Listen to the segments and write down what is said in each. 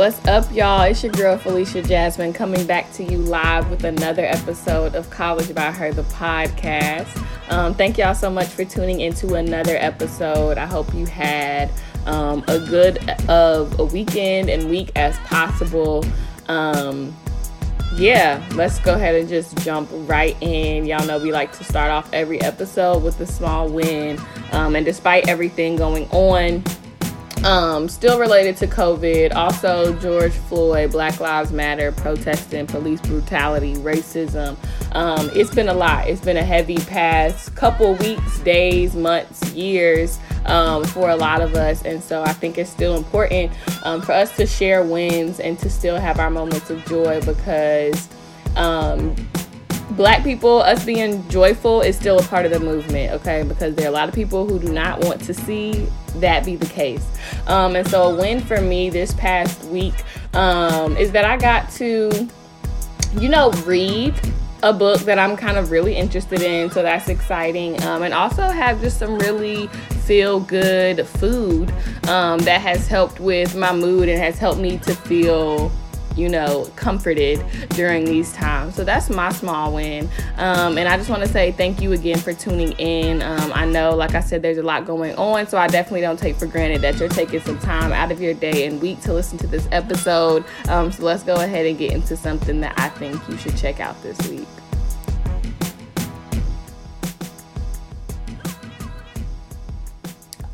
What's up, y'all? It's your girl Felicia Jasmine coming back to you live with another episode of College by Her, the podcast. Um, thank y'all so much for tuning into another episode. I hope you had um, a good of a weekend and week as possible. Um, yeah, let's go ahead and just jump right in. Y'all know we like to start off every episode with a small win. Um, and despite everything going on, um, still related to COVID, also George Floyd, Black Lives Matter, protesting, police brutality, racism. Um, it's been a lot. It's been a heavy past couple weeks, days, months, years um, for a lot of us. And so I think it's still important um, for us to share wins and to still have our moments of joy because um, black people, us being joyful is still a part of the movement, okay? Because there are a lot of people who do not want to see that be the case. Um, and so, a win for me this past week um, is that I got to, you know, read a book that I'm kind of really interested in, so that's exciting. Um, and also have just some really feel good food um, that has helped with my mood and has helped me to feel you know, comforted during these times. So that's my small win. Um, and I just want to say thank you again for tuning in. Um, I know, like I said, there's a lot going on, so I definitely don't take for granted that you're taking some time out of your day and week to listen to this episode. Um, so let's go ahead and get into something that I think you should check out this week.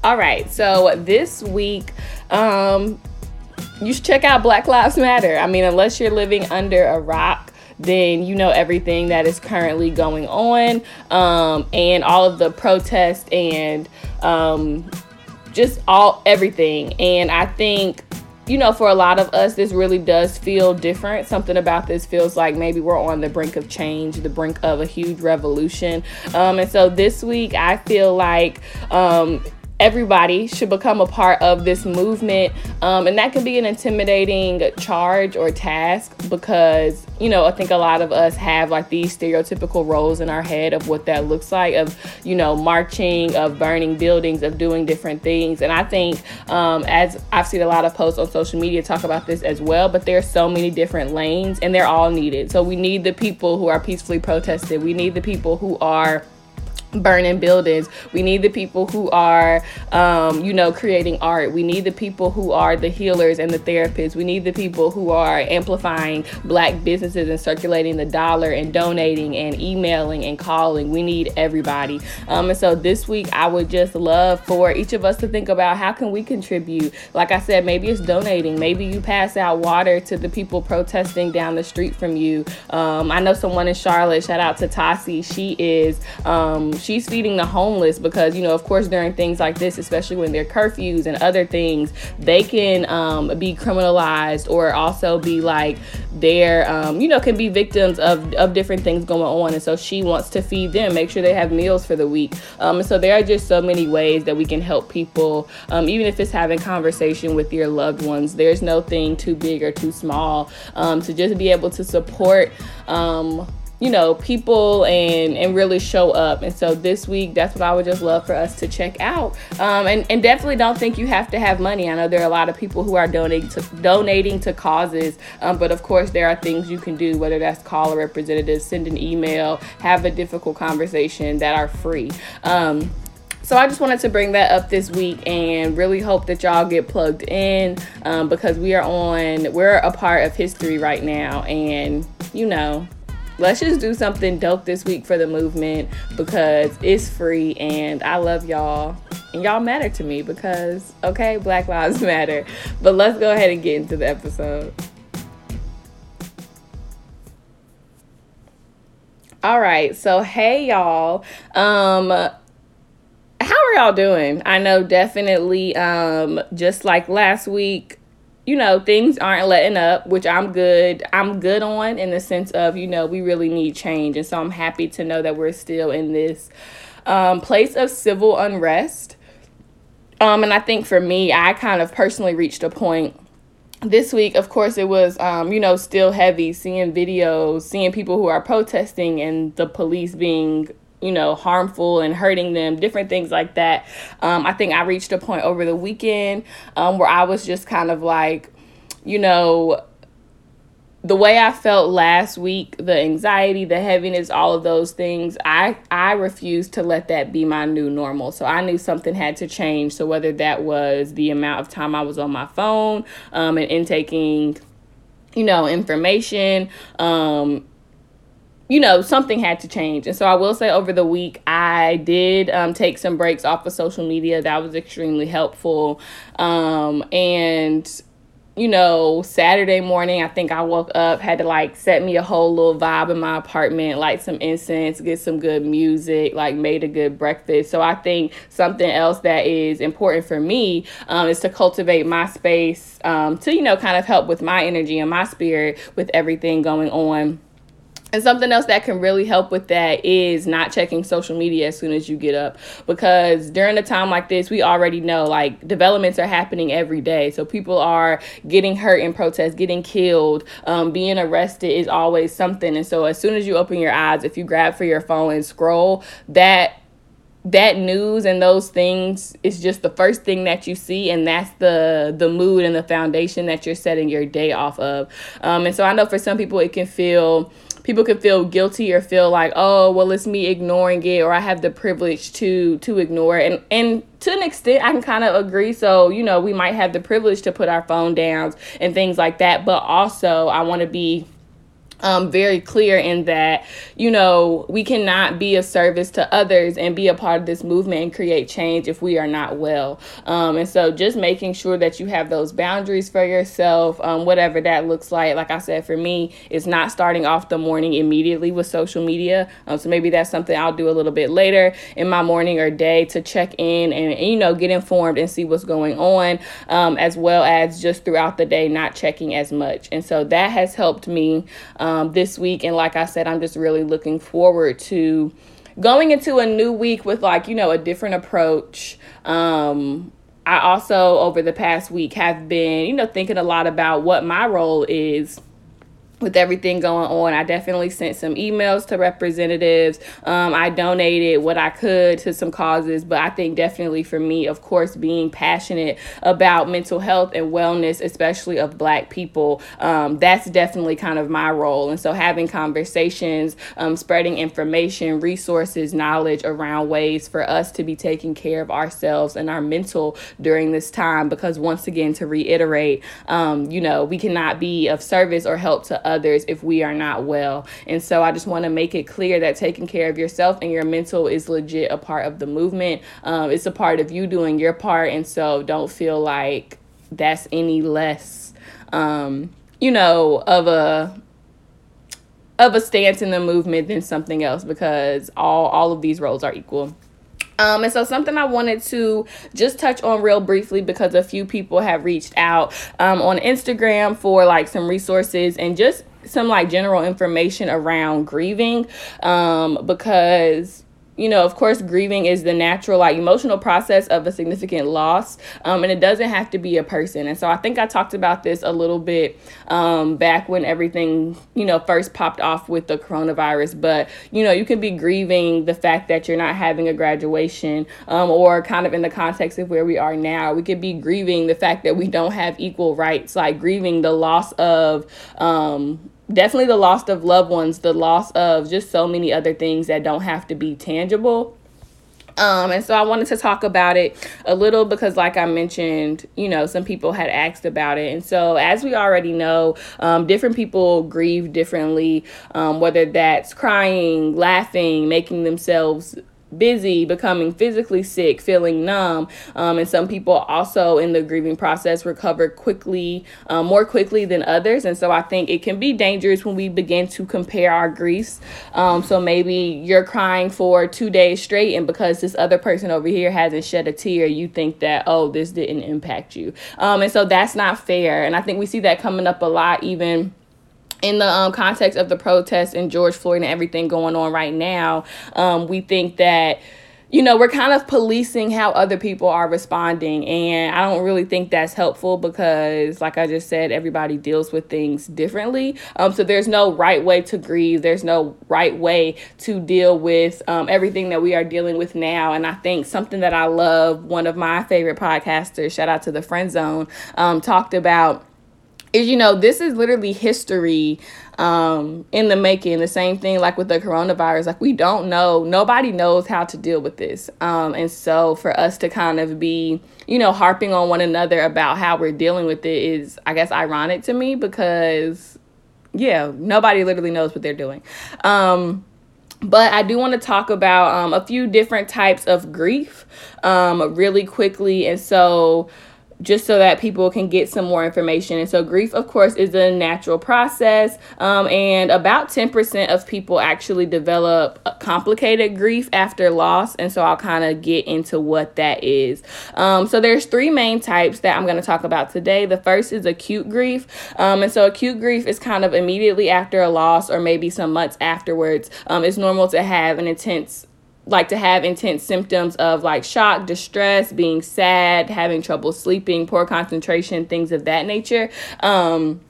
All right, so this week, um, you should check out Black Lives Matter. I mean, unless you're living under a rock, then you know everything that is currently going on um, and all of the protests and um, just all everything. And I think you know, for a lot of us, this really does feel different. Something about this feels like maybe we're on the brink of change, the brink of a huge revolution. Um, and so this week, I feel like um, everybody should become a part of this movement. Um, and that can be an intimidating charge or task because, you know, I think a lot of us have like these stereotypical roles in our head of what that looks like of, you know, marching, of burning buildings, of doing different things. And I think, um, as I've seen a lot of posts on social media talk about this as well, but there's so many different lanes and they're all needed. So we need the people who are peacefully protesting, we need the people who are burning buildings. We need the people who are, um, you know, creating art. We need the people who are the healers and the therapists. We need the people who are amplifying black businesses and circulating the dollar and donating and emailing and calling. We need everybody. Um, and so this week, I would just love for each of us to think about how can we contribute. Like I said, maybe it's donating. Maybe you pass out water to the people protesting down the street from you. Um, I know someone in Charlotte. Shout out to Tasi. She is. Um, she's feeding the homeless because you know of course during things like this especially when there are curfews and other things they can um, be criminalized or also be like they're um, you know can be victims of, of different things going on. And so she wants to feed them make sure they have meals for the week. Um, and so there are just so many ways that we can help people um, even if it's having conversation with your loved ones. There's no thing too big or too small um, to just be able to support um, you know people and and really show up. And so this week that's what i would just love for us to check out. Um, and and definitely don't think you have to have money. I know there are a lot of people who are donating to donating to causes um, but of course there are things you can do whether that's call a representative send an email have a difficult conversation that are free. Um, so I just wanted to bring that up this week and really hope that y'all get plugged in um, because we are on, we're a part of history right now. And, you know, let's just do something dope this week for the movement because it's free and I love y'all. And y'all matter to me because, okay, Black Lives Matter. But let's go ahead and get into the episode. All right, so hey y'all. Um how are y'all doing? I know definitely um just like last week you know, things aren't letting up, which I'm good. I'm good on in the sense of, you know, we really need change. And so I'm happy to know that we're still in this um, place of civil unrest. Um, and I think for me, I kind of personally reached a point this week. Of course, it was, um, you know, still heavy seeing videos, seeing people who are protesting and the police being you know, harmful and hurting them, different things like that. Um, I think I reached a point over the weekend um, where I was just kind of like, you know, the way I felt last week, the anxiety, the heaviness, all of those things, I I refused to let that be my new normal. So I knew something had to change. So whether that was the amount of time I was on my phone um, and intaking, you know, information, um, you know, something had to change. And so I will say over the week, I did um, take some breaks off of social media. That was extremely helpful. Um, and you know, Saturday morning, I think I woke up, had to like set me a whole little vibe in my apartment, light some incense, get some good music, like made a good breakfast. So I think something else that is important for me um, is to cultivate my space um, to, you know, kind of help with my energy and my spirit with everything going on and something else that can really help with that is not checking social media as soon as you get up. Because during a time like this, we already know like developments are happening every day. So people are getting hurt in protests, getting killed, um, being arrested is always something. And so as soon as you open your eyes, if you grab for your phone and scroll, that that news and those things is just the first thing that you see and that's the the mood and the foundation that you're setting your day off of um, and so i know for some people it can feel people can feel guilty or feel like oh well it's me ignoring it or i have the privilege to to ignore it. And and to an extent i can kind of agree. So you know we might have the privilege to put our phone down and things like that. But also i want to be um, very clear in that, you know, we cannot be a service to others and be a part of this movement and create change if we are not well. Um, and so just making sure that you have those boundaries for yourself, um, whatever that looks like. Like I said, for me, it's not starting off the morning immediately with social media. Um, so maybe that's something I'll do a little bit later in my morning or day to check in and, and you know, get informed and see what's going on, um, as well as just throughout the day, not checking as much. And so that has helped me. Um, um, this week. And like I said, I'm just really looking forward to going into a new week with like, you know, a different approach. Um, I also, over the past week, have been, you know, thinking a lot about what my role is with everything going on. I definitely sent some emails to representatives. Um, I donated what I could to some causes, but I think definitely for me, of course, being passionate about mental health and wellness, especially of Black people, um, that's definitely kind of my role. And so having conversations, um, spreading information, resources, knowledge around ways for us to be taking care of ourselves and our mental during this time. Because once again, to reiterate, um, you know, we cannot be of service or help to others if we are not well. And so I just want to make it clear that taking care of yourself and your mental is legit a part of the movement. Um, it's a part of you doing your part. And so don't feel like that's any less, um, you know, of a of a stance in the movement than something else because all all of these roles are equal. Um, and so something I wanted to just touch on real briefly because a few people have reached out um, on Instagram for like some resources and just some like general information around grieving um, because you know, of course, grieving is the natural, like, emotional process of a significant loss, um, and it doesn't have to be a person. And so I think I talked about this a little bit um, back when everything, you know, first popped off with the coronavirus. But, you know, you can be grieving the fact that you're not having a graduation, um, or kind of in the context of where we are now, we could be grieving the fact that we don't have equal rights, like grieving the loss of, um, definitely the loss of loved ones, the loss of just so many other things that don't have to be tangible. Um, and so I wanted to talk about it a little because, like I mentioned, you know, some people had asked about it. And so, as we already know, um, different people grieve differently, um, whether that's crying, laughing, making themselves busy, becoming physically sick, feeling numb. Um, and some people also in the grieving process recover quickly, um, more quickly than others. And so I think it can be dangerous when we begin to compare our griefs. Um, so maybe you're crying for two days straight, and because this other person over here hasn't shed a tear, you think that, oh, this didn't impact you. Um, and so that's not fair. And I think we see that coming up a lot, even in the um, context of the protests and George Floyd and everything going on right now, um, we think that you know, we're kind of policing how other people are responding. And I don't really think that's helpful because, like I just said, everybody deals with things differently. Um, so there's no right way to grieve, there's no right way to deal with um, everything that we are dealing with now. And I think something that I love, one of my favorite podcasters, shout out to the Friend Zone, um, talked about is you know this is literally history um, in the making. The same thing like with the coronavirus. Like we don't know. Nobody knows how to deal with this. Um, and so for us to kind of be you know harping on one another about how we're dealing with it is i guess ironic to me because yeah nobody literally knows what they're doing. Um, but I do want to talk about um, a few different types of grief um, really quickly. And so, just so that people can get some more information. And so, grief, of course, is a natural process, um, and about 10% of people actually develop complicated grief after loss. And so, I'll kind of get into what that is. Um, so, there's three main types that I'm going to talk about today. The first is acute grief, um, and so acute grief is kind of immediately after a loss or maybe some months afterwards. Um, it's normal to have an intense like to have intense symptoms of like shock, distress, being sad, having trouble sleeping, poor concentration, things of that nature. Um,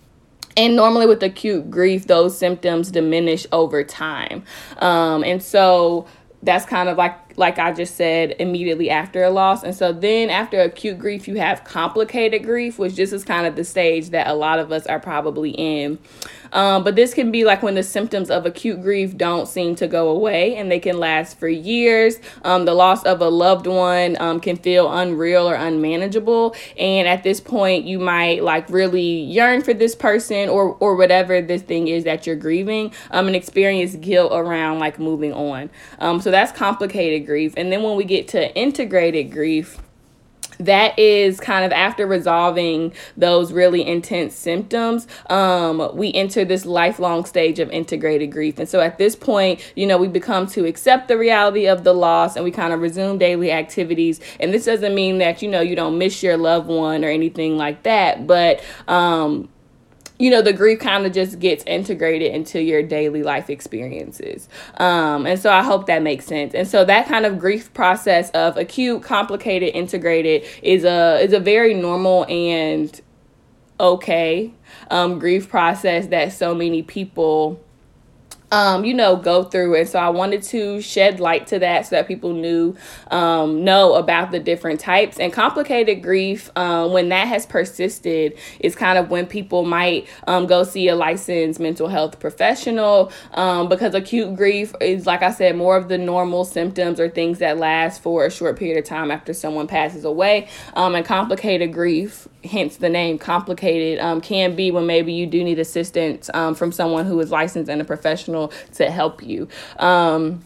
and normally with acute grief, those symptoms diminish over time. Um, and so that's kind of like like I just said, immediately after a loss. And so then after acute grief, you have complicated grief, which this is kind of the stage that a lot of us are probably in. Um, but this can be like when the symptoms of acute grief don't seem to go away and they can last for years. Um, the loss of a loved one um, can feel unreal or unmanageable. And at this point, you might like really yearn for this person or, or whatever this thing is that you're grieving um, and experience guilt around like moving on. Um, so that's complicated grief. And then when we get to integrated grief, that is kind of after resolving those really intense symptoms um, we enter this lifelong stage of integrated grief. And so at this point you know we become to accept the reality of the loss and we kind of resume daily activities. And this doesn't mean that you know you don't miss your loved one or anything like that but um, you know the grief kind of just gets integrated into your daily life experiences. Um, and so i hope that makes sense. And so that kind of grief process of acute complicated integrated is a is a very normal and okay um, grief process that so many people um, you know, go through it. So I wanted to shed light to that so that people knew, um, know about the different types. And complicated grief, um, when that has persisted, is kind of when people might um, go see a licensed mental health professional um, because acute grief is, like I said, more of the normal symptoms or things that last for a short period of time after someone passes away. Um, and complicated grief hence the name complicated um, can be when maybe you do need assistance um, from someone who is licensed and a professional to help you. Um,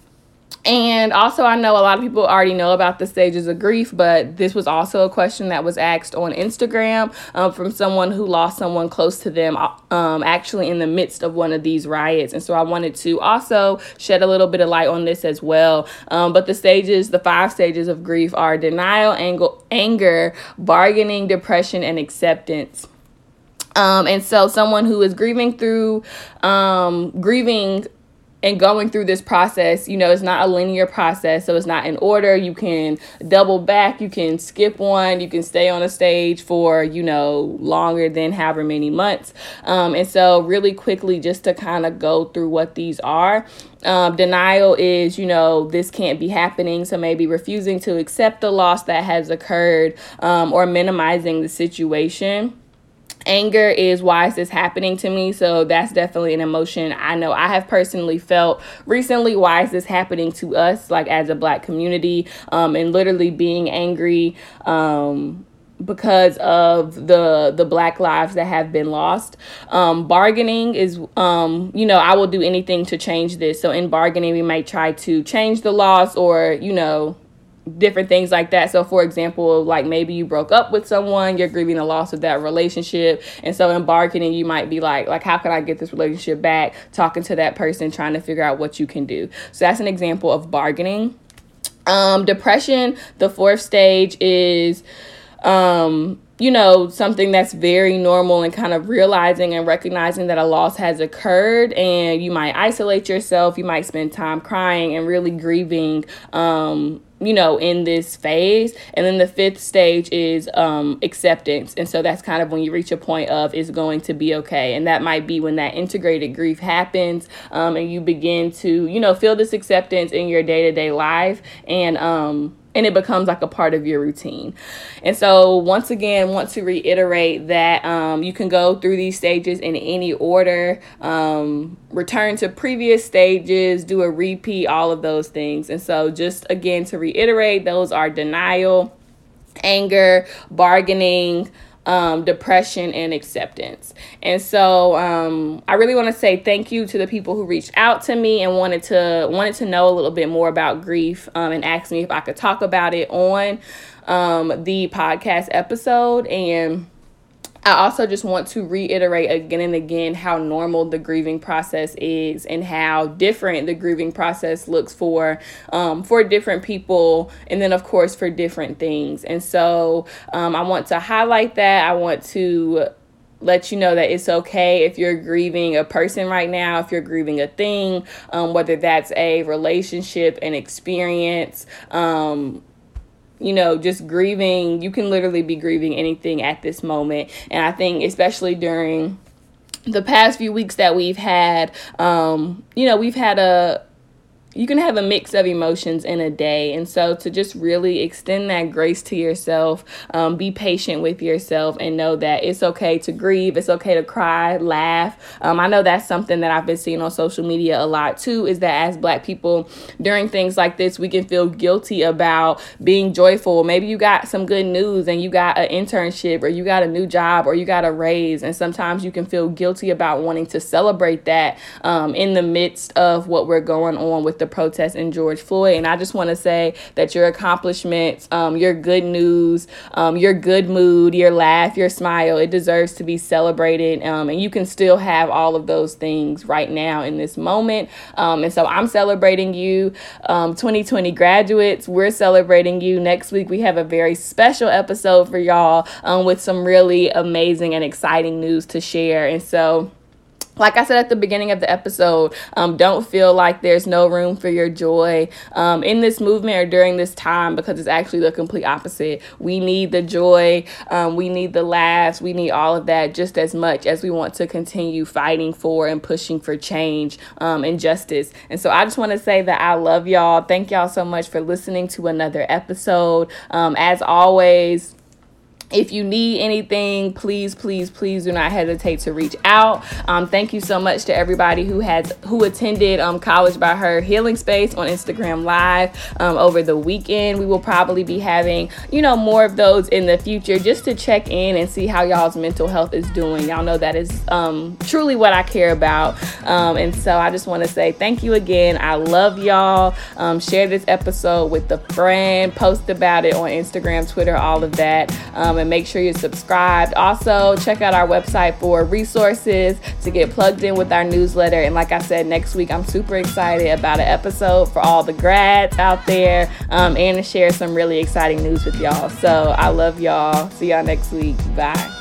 and also, I know a lot of people already know about the stages of grief, but this was also a question that was asked on Instagram um, from someone who lost someone close to them, um, actually in the midst of one of these riots. And so I wanted to also shed a little bit of light on this as well. Um, but the stages, the five stages of grief are denial, anger, bargaining, depression, and acceptance. Um, and so, someone who is grieving through um, grieving and going through this process, you know, it's not a linear process, so it's not in order. You can double back, you can skip one, you can stay on a stage for, you know, longer than however many months. Um, and so, really quickly, just to kind of go through what these are. Um, denial is, you know, this can't be happening. So maybe refusing to accept the loss that has occurred um, or minimizing the situation anger is why is this happening to me so that's definitely an emotion i know. I have personally felt recently why is this happening to us like as a black community um, and literally being angry um, because of the the black lives that have been lost. Um, bargaining is um, you know i will do anything to change this. So in bargaining we might try to change the laws or you know different things like that. So, for example, like maybe you broke up with someone, you're grieving the loss of that relationship, and so in bargaining, you might be like, like how can I get this relationship back? Talking to that person, trying to figure out what you can do. So that's an example of bargaining. Um, depression, the fourth stage is um you know, something that's very normal and kind of realizing and recognizing that a loss has occurred and you might isolate yourself, you might spend time crying and really grieving um you know in this phase. And then the fifth stage is um acceptance. And so that's kind of when you reach a point of is going to be okay. And that might be when that integrated grief happens um and you begin to you know feel this acceptance in your day-to-day life. And um and it becomes like a part of your routine. And so, once again, want to reiterate that um, you can go through these stages in any order, um, return to previous stages, do a repeat, all of those things. And so, just again to reiterate, those are denial, anger, bargaining um, depression and acceptance. And so um, I really want to say thank you to the people who reached out to me and wanted to wanted to know a little bit more about grief um, and asked me if I could talk about it on um, the podcast episode and I also just want to reiterate again and again how normal the grieving process is and how different the grieving process looks for um, for different people and then of course for different things. And so um, I want to highlight that. I want to let you know that it's okay if you're grieving a person right now, if you're grieving a thing, um, whether that's a relationship, an experience, um, you know, just grieving. You can literally be grieving anything at this moment. And I think, especially during the past few weeks that we've had, um, you know, we've had a you can have a mix of emotions in a day. And so to just really extend that grace to yourself, um, be patient with yourself, and know that it's okay to grieve, it's okay to cry, laugh. Um, I know that's something that I've been seeing on social media a lot too, is that as Black people during things like this, we can feel guilty about being joyful. Maybe you got some good news and you got an internship or you got a new job or you got a raise. And sometimes you can feel guilty about wanting to celebrate that um, in the midst of what we're going on with the protest in George Floyd. And I just want to say that your accomplishments, um, your good news, um, your good mood, your laugh, your smile, it deserves to be celebrated. Um, and you can still have all of those things right now in this moment. Um, and so I'm celebrating you, 2020 um, graduates. We're celebrating you. Next week, we have a very special episode for y'all um, with some really amazing and exciting news to share. And so, like I said at the beginning of the episode, um, don't feel like there's no room for your joy um, in this movement or during this time because it's actually the complete opposite. We need the joy, um, we need the laughs, we need all of that just as much as we want to continue fighting for and pushing for change um, and justice. And so I just want to say that I love y'all. Thank y'all so much for listening to another episode. Um, as always, if you need anything, please, please, please do not hesitate to reach out. Um, thank you so much to everybody who has who attended um, College by Her Healing Space on Instagram Live um, over the weekend. We will probably be having you know more of those in the future just to check in and see how y'all's mental health is doing. Y'all know that is um, truly what I care about, um, and so I just want to say thank you again. I love y'all. Um, share this episode with a friend. Post about it on Instagram, Twitter, all of that and make sure you're subscribed. Also, check out our website for resources to get plugged in with our newsletter. And like I said, next week I'm super excited about an episode for all the grads out there um, and to share some really exciting news with y'all. So I love y'all. See y'all next week. Bye.